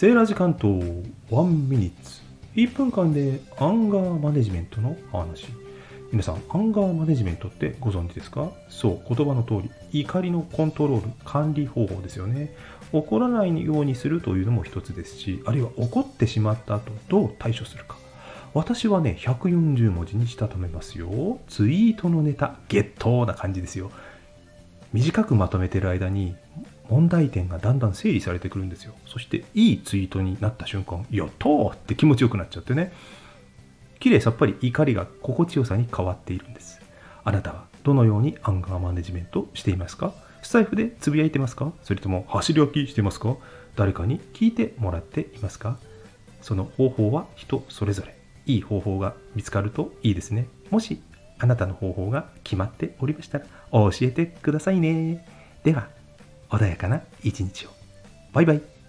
セーラー時間と1ミニッツ。1分間でアンガーマネジメントの話。皆さんアンガーマネジメントってご存知ですか？そう言葉の通り怒りのコントロール管理方法ですよね。怒らないようにするというのも一つですしあるいは怒ってしまった後どう対処するか。私はね140文字にしたためますよ。ツイートのネタゲットな感じですよ。短くまとめてる間に問題点がだんだん整理されてくるんですよ。そしていいツイートになった瞬間やったーって気持ちよくなっちゃってね。綺麗さっぱり怒りが心地よさに変わっているんです。あなたはどのようにアンガーマネジメントしていますか？スタイフでつぶやいてますか？それとも走り分きしてますか？誰かに聞いてもらっていますか？その方法は人それぞれ。いい方法が見つかるといいですね。もしあなたの方法が決まっておりましたら教えてくださいね。では穏やかな一日を。バイバイ。